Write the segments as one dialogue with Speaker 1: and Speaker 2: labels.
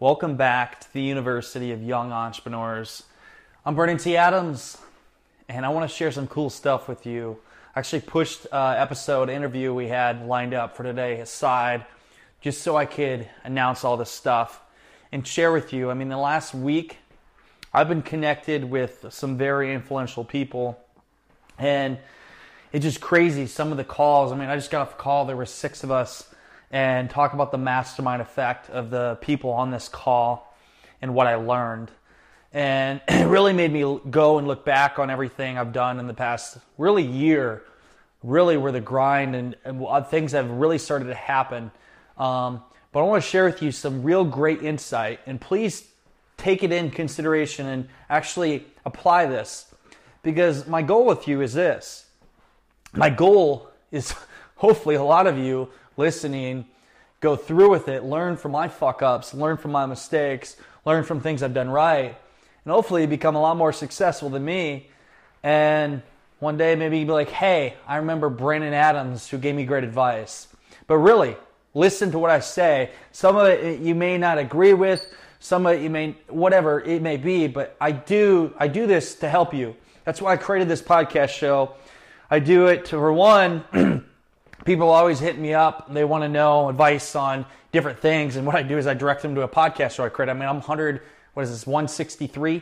Speaker 1: Welcome back to the University of Young Entrepreneurs. I'm Brandon T. Adams, and I want to share some cool stuff with you. I actually pushed uh, episode interview we had lined up for today aside, just so I could announce all this stuff and share with you. I mean, the last week, I've been connected with some very influential people, and it's just crazy. Some of the calls. I mean, I just got off a call. There were six of us and talk about the mastermind effect of the people on this call and what I learned. And it really made me go and look back on everything I've done in the past really year, really where the grind and, and things have really started to happen. Um, but I want to share with you some real great insight, and please take it in consideration and actually apply this because my goal with you is this. My goal is hopefully a lot of you listening, go through with it, learn from my fuck ups, learn from my mistakes, learn from things I've done right, and hopefully become a lot more successful than me. And one day maybe be like, hey, I remember Brandon Adams who gave me great advice. But really, listen to what I say. Some of it you may not agree with, some of it you may whatever it may be, but I do I do this to help you. That's why I created this podcast show. I do it to for one people always hit me up. They want to know advice on different things. And what I do is I direct them to a podcast show I create. I mean, I'm 100, what is this, 163?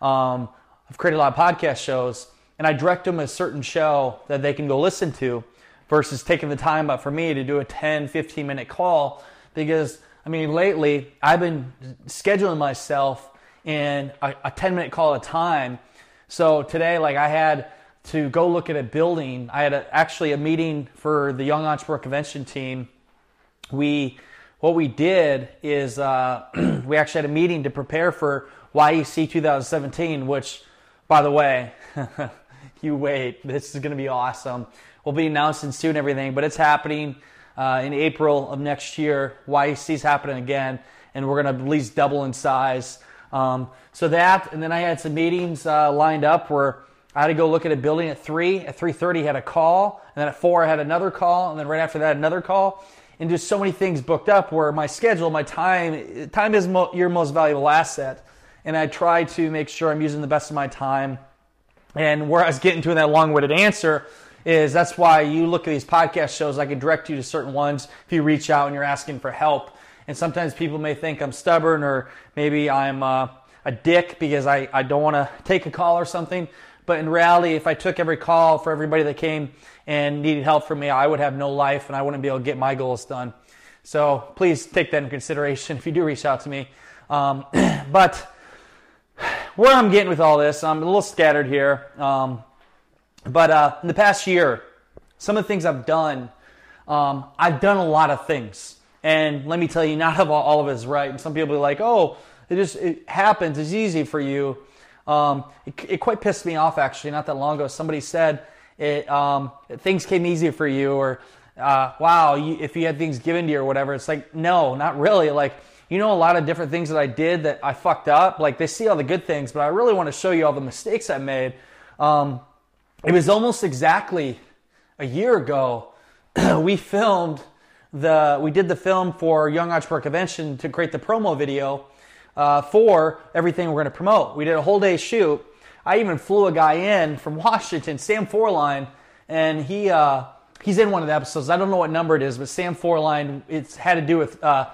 Speaker 1: Um, I've created a lot of podcast shows, and I direct them a certain show that they can go listen to versus taking the time up for me to do a 10, 15 minute call. Because, I mean, lately I've been scheduling myself in a, a 10 minute call at a time. So today, like, I had to go look at a building. I had a, actually a meeting for the Young Entrepreneur Convention team. We what we did is uh, we actually had a meeting to prepare for YEC 2017, which, by the way, you wait, this is going to be awesome. We'll be announcing soon everything, but it's happening uh, in April of next year. YEC is happening again, and we're going to at least double in size. Um, so that, and then I had some meetings uh, lined up where I had to go look at a building at three. At three thirty, had a call, and then at four, I had another call, and then right after that, another call, and just so many things booked up. Where my schedule, my time, time is mo- your most valuable asset, and I try to make sure I'm using the best of my time. And where I was getting to in that long-winded answer is that's why you look at these podcast shows. I can direct you to certain ones if you reach out and you're asking for help. And sometimes people may think I'm stubborn or maybe I'm uh, a dick because I, I don't want to take a call or something. But in reality, if I took every call for everybody that came and needed help from me, I would have no life and I wouldn't be able to get my goals done. So please take that in consideration if you do reach out to me. Um, but where I'm getting with all this, I'm a little scattered here. Um, but uh, in the past year, some of the things I've done, um, I've done a lot of things. And let me tell you, not all, all of it is right. And some people are like, oh, it just it happens. It's easy for you. Um, it, it, quite pissed me off actually. Not that long ago, somebody said it, um, things came easy for you, or uh, wow, you, if you had things given to you or whatever. It's like no, not really. Like you know, a lot of different things that I did that I fucked up. Like they see all the good things, but I really want to show you all the mistakes I made. Um, it was almost exactly a year ago. we filmed the we did the film for Young Entrepreneur Convention to create the promo video uh, for everything we're going to promote. We did a whole day shoot. I even flew a guy in from Washington, Sam Forline, and he uh, he's in one of the episodes. I don't know what number it is, but Sam Forline. It's had to do with uh,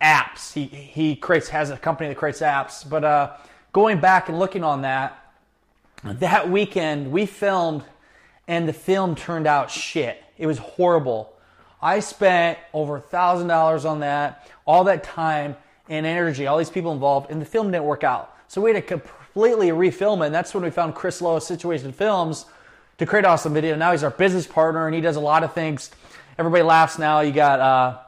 Speaker 1: apps. He he creates has a company that creates apps. But uh, going back and looking on that, that weekend we filmed, and the film turned out shit. It was horrible. I spent over a thousand dollars on that, all that time and energy, all these people involved, and the film didn't work out. So we had to completely refilm it, and that's when we found Chris Lowe, Situation Films, to create awesome video. Now he's our business partner, and he does a lot of things. Everybody laughs now. You got uh,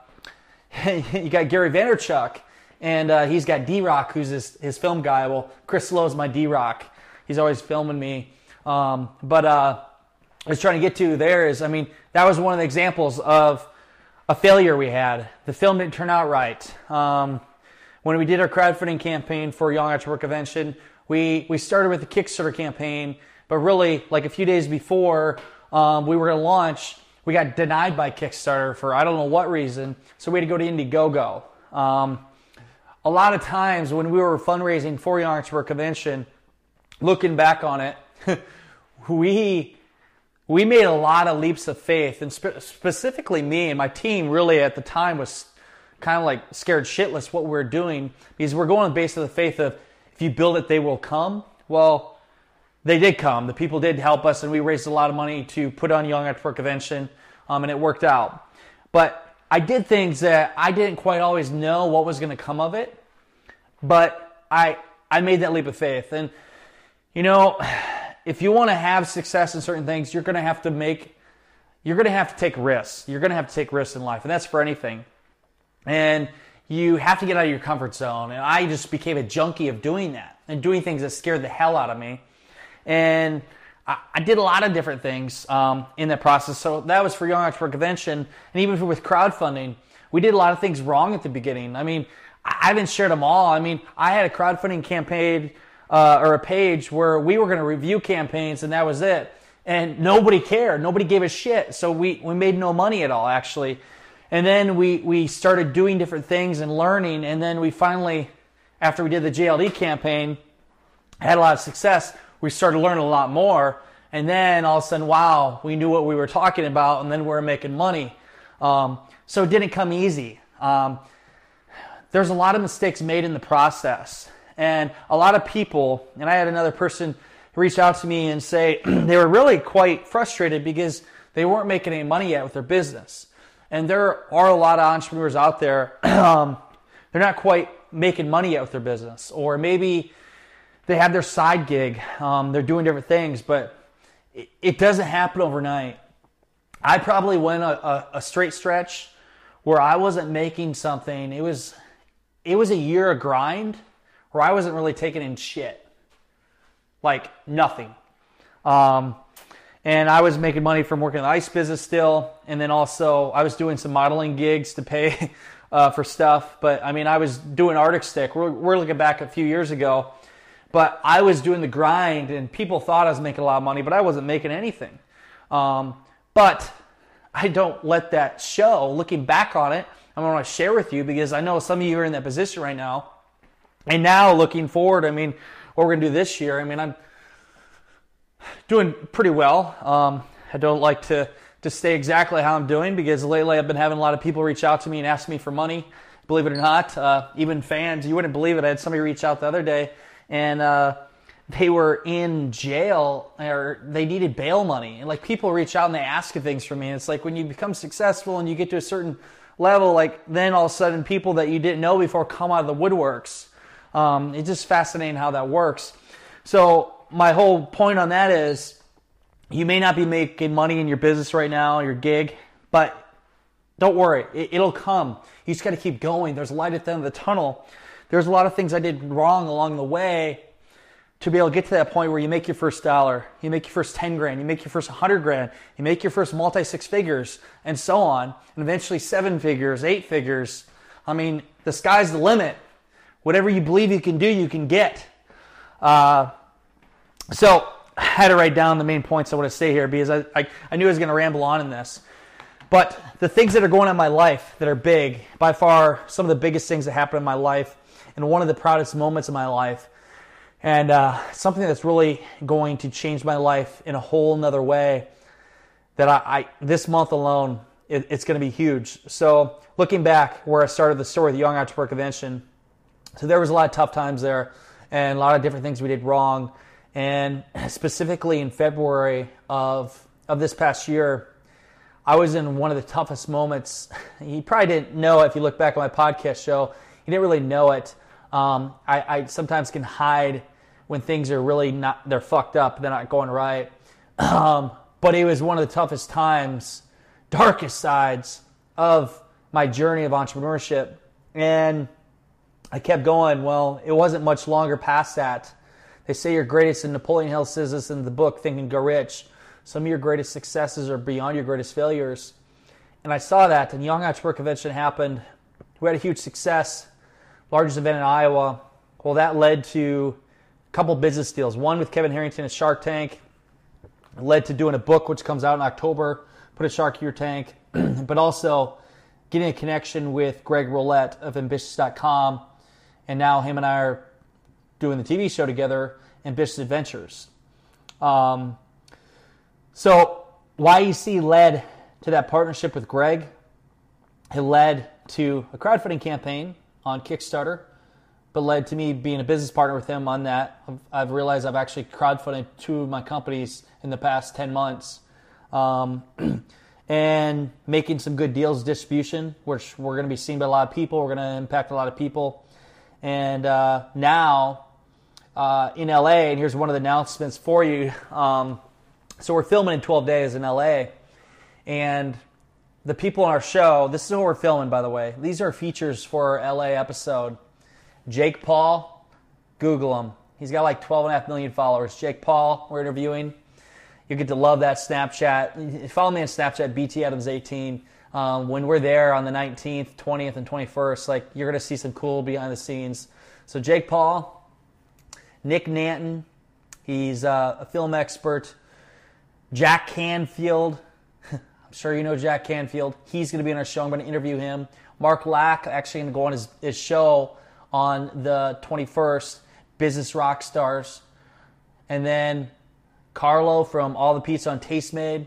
Speaker 1: you got Gary Vaynerchuk. and uh, he's got D Rock, who's his, his film guy. Well, Chris Lowe's my D Rock. He's always filming me. Um, but uh, I was trying to get to there is, I mean, that was one of the examples of a failure we had. The film didn't turn out right. Um, when we did our crowdfunding campaign for Young Entrepreneur Convention, we, we started with the Kickstarter campaign, but really, like a few days before um, we were going to launch, we got denied by Kickstarter for I don't know what reason. So we had to go to Indiegogo. Um, a lot of times when we were fundraising for Young Entrepreneur Convention, looking back on it, we we made a lot of leaps of faith, and spe- specifically me and my team really at the time was kind of like scared shitless what we are doing because we're going on the basis of the faith of if you build it, they will come. Well, they did come. The people did help us, and we raised a lot of money to put on Young Entrepreneur Convention, um, and it worked out. But I did things that I didn't quite always know what was going to come of it, but I I made that leap of faith, and you know, if you want to have success in certain things, you're going to have to make you're going to have to take risks. You're going to have to take risks in life, and that's for anything. And you have to get out of your comfort zone. And I just became a junkie of doing that and doing things that scared the hell out of me. And I, I did a lot of different things um, in that process. So that was for Young Entrepreneur Convention. And even with crowdfunding, we did a lot of things wrong at the beginning. I mean, I haven't shared them all. I mean, I had a crowdfunding campaign uh, or a page where we were going to review campaigns and that was it. And nobody cared. Nobody gave a shit. So we, we made no money at all, actually. And then we, we started doing different things and learning. And then we finally, after we did the JLD campaign, had a lot of success we started learning a lot more. And then all of a sudden, wow, we knew what we were talking about, and then we were making money. Um, so it didn't come easy. Um, there's a lot of mistakes made in the process. And a lot of people, and I had another person reach out to me and say they were really quite frustrated because they weren't making any money yet with their business. And there are a lot of entrepreneurs out there, um, they're not quite making money out with their business. Or maybe they have their side gig, um, they're doing different things, but it, it, doesn't happen overnight. I probably went a, a, a straight stretch where I wasn't making something. It was it was a year of grind where I wasn't really taking in shit, like nothing. Um, and I was making money from working in the ice business still, and then also I was doing some modeling gigs to pay uh, for stuff. But I mean, I was doing Arctic Stick. We're, we're looking back a few years ago but I was doing the grind, and people thought I was making a lot of money, but I wasn't making anything. Um, but I don't let that show. Looking back on it, I want to share with you because I know some of you are in that position right now. And now, looking forward, I mean, what we're going to do this year, I mean, I'm doing pretty well. Um, I don't like to, to stay exactly how I'm doing because lately I've been having a lot of people reach out to me and ask me for money. Believe it or not, uh, even fans, you wouldn't believe it. I had somebody reach out the other day and uh, they were in jail or they needed bail money. And like people reach out and they ask things from me. And it's like when you become successful and you get to a certain level, like then all of a sudden people that you didn't know before come out of the woodworks. Um, it's just fascinating how that works. So my whole point on that is you may not be making money in your business right now, your gig, but don't worry, it, will come. You just got to keep going. There's light at the end of the tunnel there's a lot of things I did wrong along the way to be able to get to that point where you make your first dollar, you make your first 10 grand, you make your first 100 grand, you make your first multi six figures, and so on, and eventually seven figures, eight figures. I mean, the sky's the limit. Whatever you believe you can do, you can get. Uh, so I had to write down the main points I want to say here because I, I, I knew I was going to ramble on in this. But the things that are going on in my life that are big, by far some of the biggest things that happened in my life, and one of the proudest moments of my life. And uh, something that's really going to change my life in a whole nother way that I, I this month alone, it, it's going to be huge. So looking back where I started the story, the Young Entrepreneur Convention, so there was a lot of tough times there and a lot of different things we did wrong. And specifically in February of, of this past year, I was in one of the toughest moments. He probably didn't know if you look back on my podcast show. He didn't really know it. Um, I, I, sometimes can hide when things are really not, they're fucked up, they're not going right. Um, but it was one of the toughest times, darkest sides of my journey of entrepreneurship. And I kept going. Well, it wasn't much longer past that. They say your greatest, and Napoleon Hill says this in the book, Think and Grow Rich. Some of your greatest successes are beyond your greatest failures. And I saw that, and Young Entrepreneur Convention happened. We had a huge success, largest event in Iowa. Well, that led to a couple business deals. One with Kevin Harrington at Shark Tank, led to doing a book which comes out in October, Put a Shark in Your Tank, but also getting a connection with Greg Rollett of Ambitious.com. And now him and I are doing the TV show together, Ambitious Adventures. Um, so YEC led to that partnership with Greg. It led to a crowdfunding campaign on Kickstarter, but led to me being a business partner with him on that. I've, I've realized I've actually crowdfunded two of my companies in the past 10 months. Um, and making some good deals distribution, which we're going to be seen by a lot of people. We're going to impact a lot of people. And uh, now uh, in LA, and here's one of the announcements for you. Um, so we're filming in 12 days in LA, and the people on our show. This is what we're filming, by the way. These are features for our LA episode. Jake Paul, Google him. He's got like 12 and a half million followers. Jake Paul, we're interviewing. You get to love that Snapchat. Follow me on Snapchat, BT Adams 18. Um, when we're there on the 19th, 20th, and 21st, like you're gonna see some cool behind the scenes. So Jake Paul, Nick Nanton, he's uh, a film expert. Jack Canfield, I'm sure you know Jack Canfield. He's gonna be on our show. I'm gonna interview him. Mark Lack, actually gonna go on his, his show on the 21st. Business Rock Stars, and then Carlo from All the Pizza on Tastemade,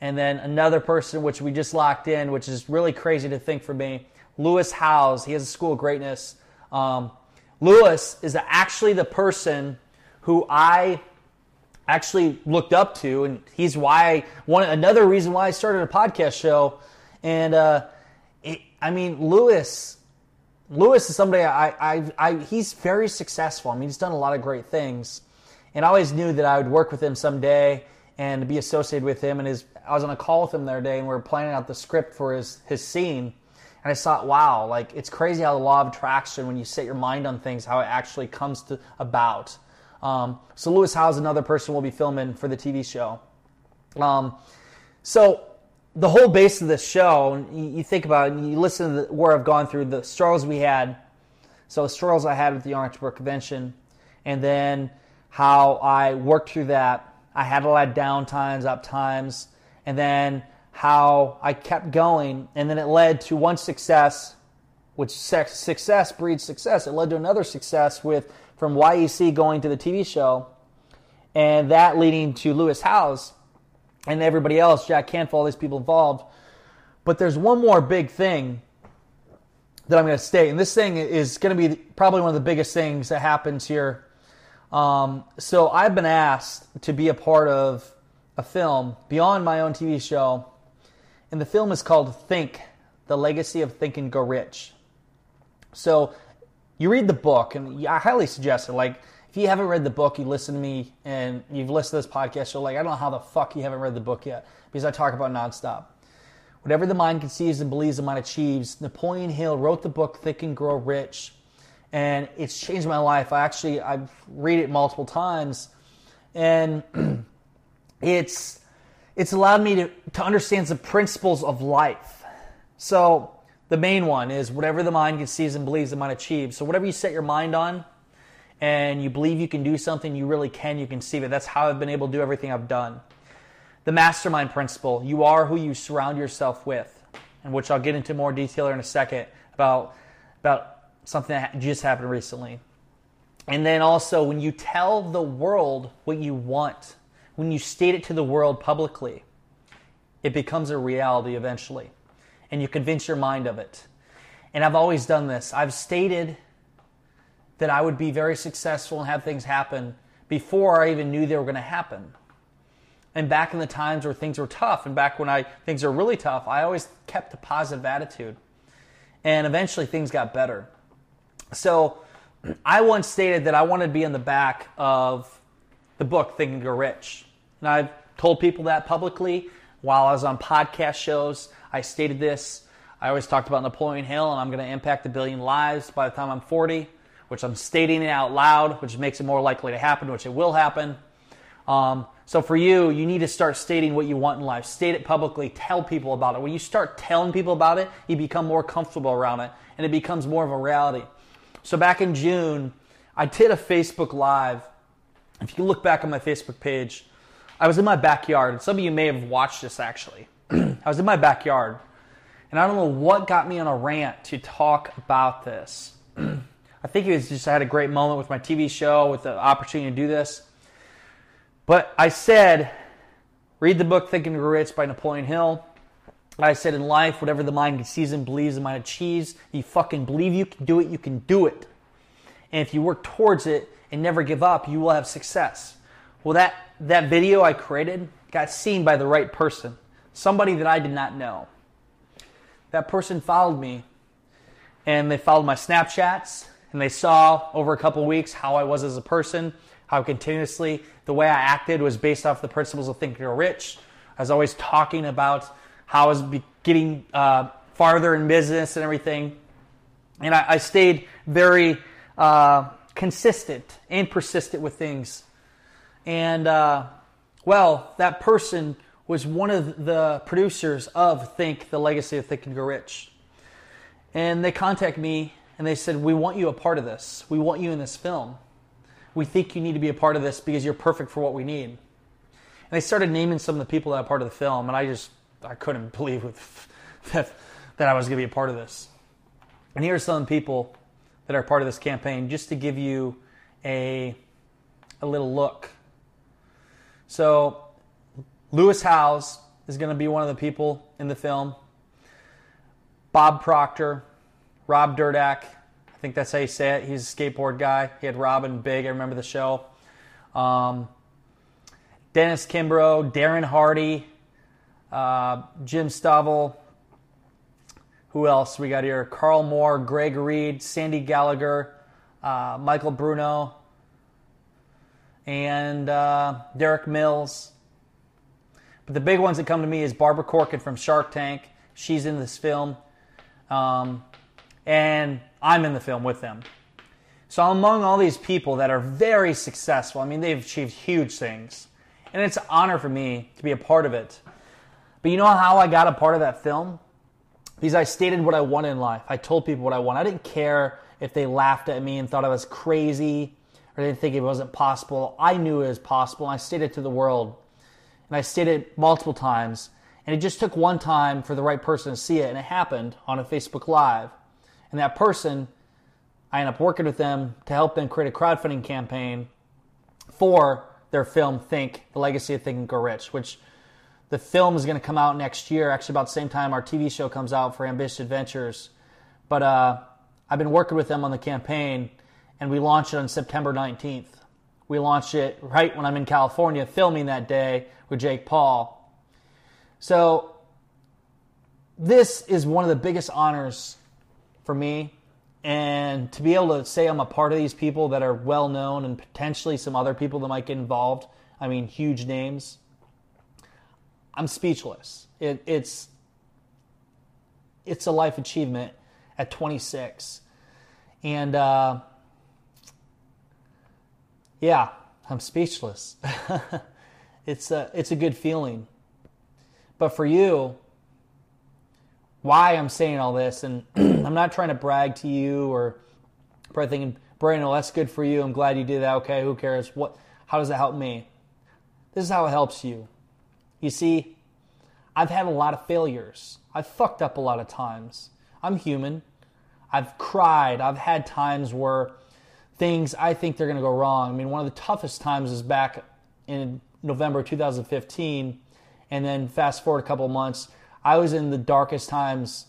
Speaker 1: and then another person which we just locked in, which is really crazy to think for me. Lewis Howes, he has a school of greatness. Um, Lewis is actually the person who I actually looked up to, and he's why one another reason why I started a podcast show. And uh, it, I mean, Lewis, Lewis is somebody I, I, I, he's very successful. I mean, he's done a lot of great things, and I always knew that I would work with him someday and be associated with him. And his, I was on a call with him the other day, and we were planning out the script for his his scene. And I thought, wow, like it's crazy how the law of attraction, when you set your mind on things, how it actually comes to about. Um, so Lewis Howes, another person, will be filming for the TV show. Um, so the whole base of this show, you, you think about it, and you listen to the, where I've gone through the struggles we had. So the struggles I had with the Entrepreneur Convention, and then how I worked through that. I had a lot of down times, up times, and then how I kept going, and then it led to one success, which success breeds success. It led to another success with from YEC going to the TV show, and that leading to Lewis Howes and everybody else, Jack Canfield, all these people involved. But there's one more big thing that I'm going to state, and this thing is going to be probably one of the biggest things that happens here. Um, so I've been asked to be a part of a film beyond my own TV show and the film is called Think The Legacy of Think and Grow Rich. So you read the book, and I highly suggest it. Like, if you haven't read the book, you listen to me and you've listened to this podcast, you're like, I don't know how the fuck you haven't read the book yet because I talk about nonstop. Whatever the mind conceives and believes the mind achieves. Napoleon Hill wrote the book Think and Grow Rich, and it's changed my life. I actually I've read it multiple times, and it's it's allowed me to, to understand the principles of life. So the main one is whatever the mind conceives and believes the mind achieves. So whatever you set your mind on and you believe you can do something, you really can, you conceive it. That's how I've been able to do everything I've done. The mastermind principle, you are who you surround yourself with, and which I'll get into more detail in a second about, about something that just happened recently. And then also, when you tell the world what you want, when you state it to the world publicly, it becomes a reality eventually. And you convince your mind of it. And I've always done this. I've stated that I would be very successful and have things happen before I even knew they were going to happen. And back in the times where things were tough, and back when I things are really tough, I always kept a positive attitude. And eventually things got better. So I once stated that I wanted to be in the back of the book Thinking and Grow Rich. And I've told people that publicly while I was on podcast shows. I stated this. I always talked about Napoleon Hill, and I'm going to impact a billion lives by the time I'm 40, which I'm stating it out loud, which makes it more likely to happen, which it will happen. Um, so for you, you need to start stating what you want in life. State it publicly. Tell people about it. When you start telling people about it, you become more comfortable around it, and it becomes more of a reality. So back in June, I did a Facebook Live. If you look back on my Facebook page, I was in my backyard. Some of you may have watched this actually. I was in my backyard, and I don't know what got me on a rant to talk about this. I think it was just I had a great moment with my TV show, with the opportunity to do this. But I said, read the book Thinking and Rich by Napoleon Hill. I said in life, whatever the mind sees and believes, the mind achieves. You fucking believe you can do it, you can do it. And if you work towards it and never give up, you will have success. Well, that, that video I created got seen by the right person, somebody that I did not know. That person followed me, and they followed my Snapchats, and they saw over a couple weeks how I was as a person, how continuously the way I acted was based off the principles of Think Grow Rich. I was always talking about how I was getting uh, farther in business and everything. And I, I stayed very uh, consistent and persistent with things. And, uh, well, that person was one of the producers of Think, The Legacy of Think and Grow Rich. And they contacted me and they said, We want you a part of this. We want you in this film we think you need to be a part of this because you're perfect for what we need. And they started naming some of the people that are part of the film, and I just I couldn't believe with, that, that I was going to be a part of this. And here are some people that are part of this campaign, just to give you a a little look. So, Lewis Howes is going to be one of the people in the film. Bob Proctor, Rob Dyrdek. I think that's how you say it. He's a skateboard guy. He had Rob & Big. I remember the show. Um, Dennis Kimbro, Darren Hardy, uh, Jim Stovall. Who else we got here? Carl Moore, Greg Reid, Sandy Gallagher, uh, Michael Bruno, and uh, Derek Mills. But the big ones that come to me is Barbara Corcoran from Shark Tank. She's in this film. Um, and I'm in the film with them. So I'm among all these people that are very successful, I mean, they've achieved huge things. And it's an honor for me to be a part of it. But you know how I got a part of that film? Because I stated what I wanted in life. I told people what I want. I didn't care if they laughed at me and thought I was crazy or they didn't think it wasn't possible. I knew it was possible and I stated to the world. And I stated it multiple times. And it just took one time for the right person to see it. And it happened on a Facebook Live. And that person, I end up working with them to help them create a crowdfunding campaign for their film Think, The Legacy of Think and Grow Rich, which the film is going to come out next year, actually about the same time our TV show comes out for Ambitious Adventures. But uh, I've been working with them on the campaign, and we launched it on September 19th. We launched it right when I'm in California filming that day with Jake Paul. So, this is one of the biggest honors for me. And to be able to say I'm a part of these people that are well known and potentially some other people that might get involved, I mean, huge names, I'm speechless. It, it's, it's a life achievement at 26. And uh, yeah, I'm speechless. it's, a, it's a good feeling. But for you, why I'm saying all this, and I'm not trying to brag to you or probably thinking, Brandon, well, oh, that's good for you. I'm glad you did that. Okay, who cares? What? How does it help me? This is how it helps you. You see, I've had a lot of failures. I've fucked up a lot of times. I'm human. I've cried. I've had times where things I think they're going to go wrong. I mean, one of the toughest times is back in November 2015, and then fast forward a couple months I was in the darkest times,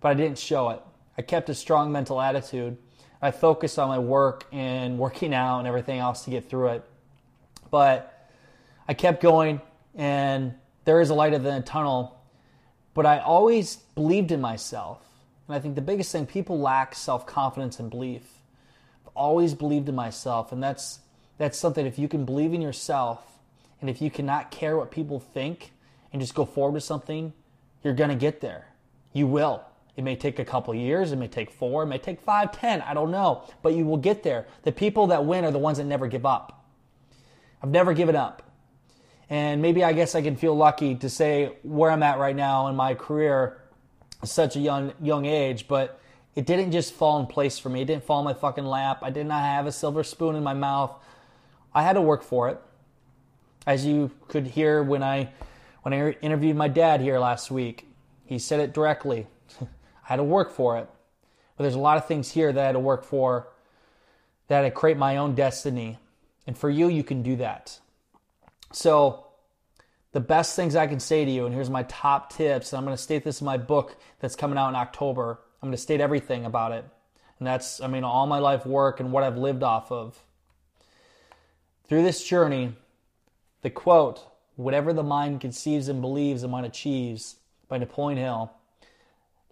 Speaker 1: but I didn't show it. I kept a strong mental attitude. I focused on my work and working out and everything else to get through it. But I kept going, and there is a light at the tunnel. But I always believed in myself. And I think the biggest thing, people lack self confidence and belief. Always believed in myself. And that's, that's something, if you can believe in yourself, and if you cannot care what people think and just go forward with something, you're to get there. You will. It may take a couple years, it may take four, it may take five, ten, I don't know. But you will get there. The people that win are the ones that never give up. I've never given up. And maybe I guess I can feel lucky to say where I'm at right now in my career such a young young age, but it didn't just fall in place for me. It didn't fall in my fucking lap. I did not have a silver spoon in my mouth. I had to work for it. As you could hear when I when I interviewed my dad here last week, he said it directly. I had to work for it. But there's a lot of things here that I had to work for that I create my own destiny. And for you, you can do that. So, the best things I can say to you, and here's my top tips, and I'm going to state this in my book that's coming out in October. I'm going to state everything about it. And that's, I mean, all my life work and what I've lived off of. Through this journey, the quote, whatever the mind conceives and believes the mind achieves, by Napoleon Hill,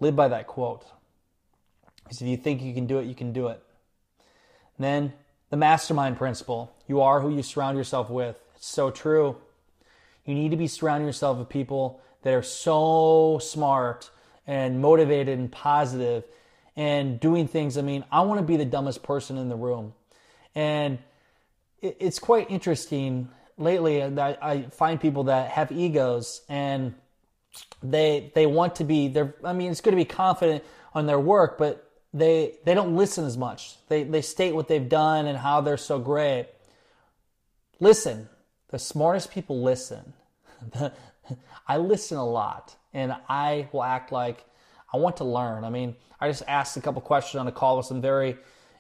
Speaker 1: live by that quote. Because if you think you can do it, you can do it. And then the mastermind principle you are who you surround yourself with. It's so true. You need to be surrounding yourself with people that are so smart and motivated and positive and doing things. I mean, I want to be the dumbest person in the room. And it's quite interesting lately that I find people that have egos and they they want to be they're I mean it's good to be confident on their work, but they they don't listen as much. They they state what they've done and how they're so great. Listen. The smartest people listen. I listen a lot and I will act like I want to learn. I mean, I just asked a couple questions on a call with some very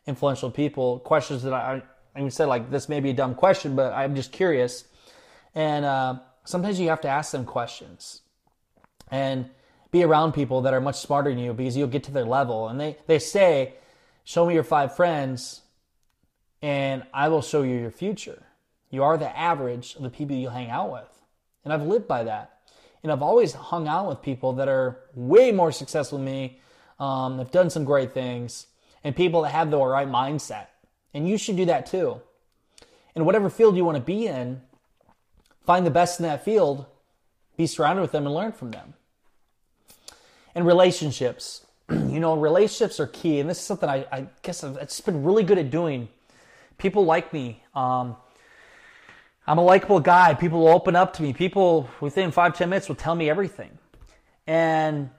Speaker 1: influential people, questions that I, I even said like this may be a dumb question, but I'm just curious. And uh, sometimes you have to ask them questions and be around people that are much smarter than you because you'll get to their level. And they, they say, show me your five friends and I will show you your future. You are the average of the people you hang out with. And I've lived by that. And I've always hung out with people that are way more successful than me, um, have done some great things, and people that have the right mindset. And you should do that too. In whatever field you want to be in, find the best in that field, be surrounded with them, and learn from them. And relationships. you know, relationships are key. And this is something I, I guess I've just been really good at doing. People like me. Um, I'm a likable guy. People will open up to me. People within five, ten minutes will tell me everything. And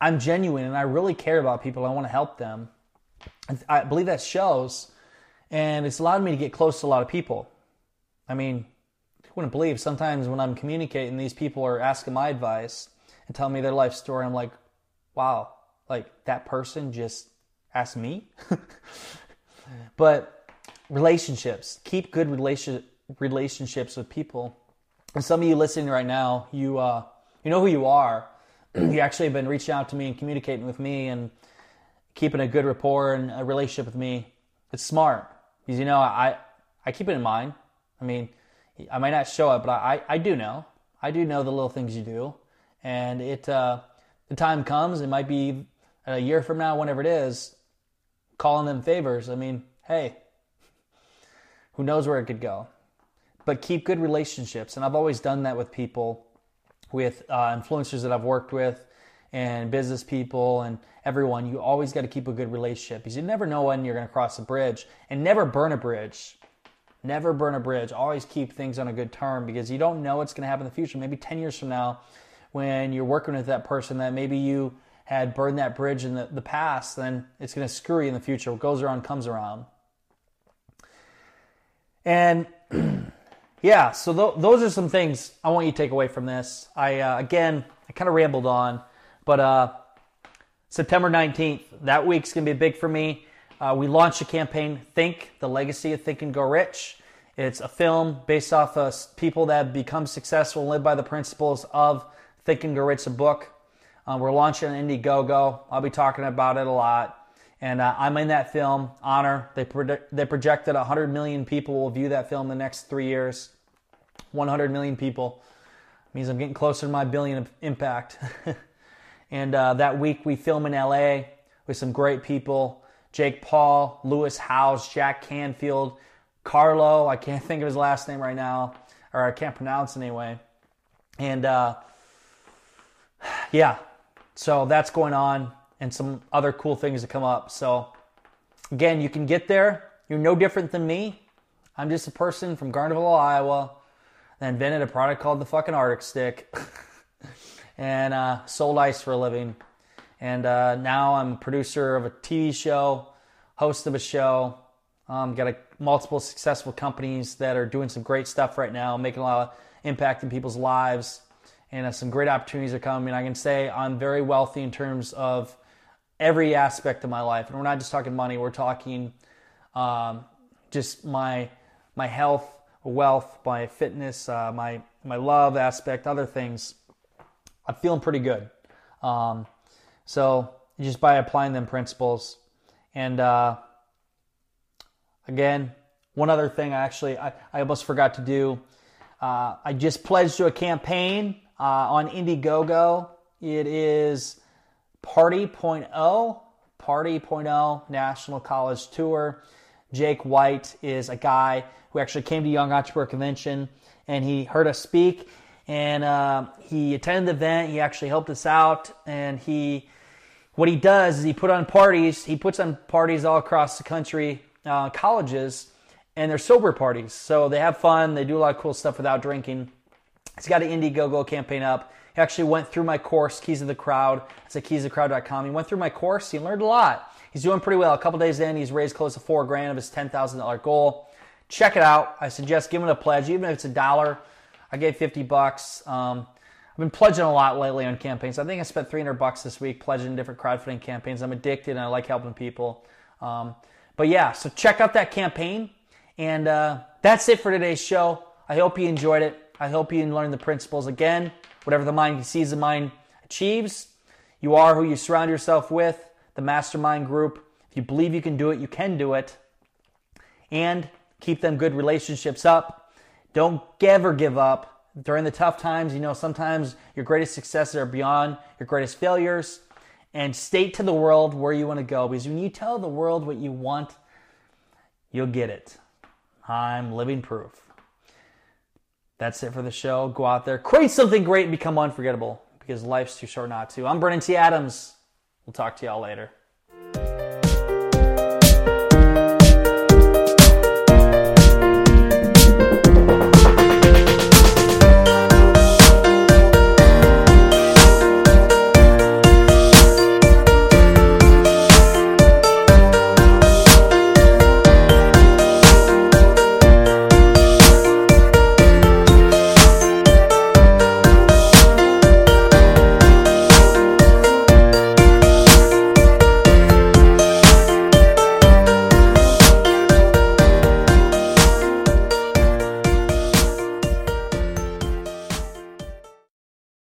Speaker 1: I'm genuine and I really care about people. I want to help them. I believe that shows. And it's allowed me to get close to a lot of people. I mean, you wouldn't believe sometimes when I'm communicating, these people are asking my advice and telling me their life story. I'm like, wow, like that person just asked me. but relationships, keep good relationship relationships with people. And some of you listening right now, you uh, you know who you are. you actually have been reaching out to me and communicating with me and keeping a good rapport and a relationship with me. It's smart because you know I I keep it in mind. I mean, I might not show it, but I I do know. I do know the little things you do, and it uh, the time comes. It might be a year from now, whenever it is, calling them favors. I mean, hey, who knows where it could go? But keep good relationships. And I've always done that with people, with uh, influencers that I've worked with, and business people, and everyone. You always got to keep a good relationship because you never know when you're going to cross a bridge. And never burn a bridge. Never burn a bridge. Always keep things on a good term because you don't know what's going to happen in the future. Maybe 10 years from now, when you're working with that person that maybe you had burned that bridge in the, the past, then it's going to screw you in the future. What goes around comes around. And yeah, so th- those are some things I want you to take away from this. I uh, again, I kind of rambled on, but uh, September 19th, that week's gonna be big for me. Uh, we launched a campaign, Think: The Legacy of Think and Go Rich. It's a film based off of people that have become successful and live by the principles of Think and Go Rich, a book. Uh, we're launching an Indiegogo. I'll be talking about it a lot. And uh, I'm in that film. Honor. They predict, they projected 100 million people will view that film in the next three years. 100 million people means I'm getting closer to my billion of impact. and uh, that week we film in LA with some great people: Jake Paul, Lewis Howes, Jack Canfield, Carlo. I can't think of his last name right now, or I can't pronounce anyway. And uh, yeah, so that's going on and some other cool things to come up. So, again, you can get there. You're no different than me. I'm just a person from Garnavillo, Iowa, that invented a product called the fucking Arctic Stick and uh, sold ice for a living. And uh, now I'm a producer of a TV show, host of a show. Um, got a, multiple successful companies that are doing some great stuff right now, making a lot of impact in people's lives. And uh, some great opportunities are coming. I can say I'm very wealthy in terms of every aspect of my life. And we're not just talking money, we're talking um, just my my health, wealth, my fitness, uh, my my love aspect, other things. I'm feeling pretty good. Um, so just by applying them principles, and uh, again, one other thing I actually I, I almost forgot to do. Uh, I just pledged to a campaign uh, on Indiegogo. It is Party.0, Party.0 National College Tour. Jake White is a guy who actually came to Young Entrepreneur Convention and he heard us speak and uh, he attended the event. He actually helped us out and he what he does is he put on parties. He puts on parties all across the country, uh, colleges, and they're sober parties. So they have fun. They do a lot of cool stuff without drinking. He's got an Indiegogo campaign up. He actually went through my course, Keys of the Crowd. It's at keysofthecrowd.com. He went through my course. He learned a lot. He's doing pretty well. A couple days in, he's raised close to four grand of his $10,000 goal. Check it out. I suggest giving a pledge, even if it's a dollar. I gave 50 bucks. Um, I've been pledging a lot lately on campaigns. I think I spent 300 bucks this week pledging different crowdfunding campaigns. I'm addicted and I like helping people. Um, but yeah, so check out that campaign. And uh, that's it for today's show. I hope you enjoyed it. I hope you learned the principles again. Whatever the mind sees, the mind achieves. You are who you surround yourself with the mastermind group. If you believe you can do it, you can do it. And keep them good relationships up. Don't ever give up. During the tough times, you know, sometimes your greatest successes are beyond your greatest failures. And state to the world where you want to go. Because when you tell the world what you want, you'll get it. I'm living proof. That's it for the show. Go out there, create something great, and become unforgettable because life's too short not to. I'm Brandon T. Adams. We'll talk to y'all later.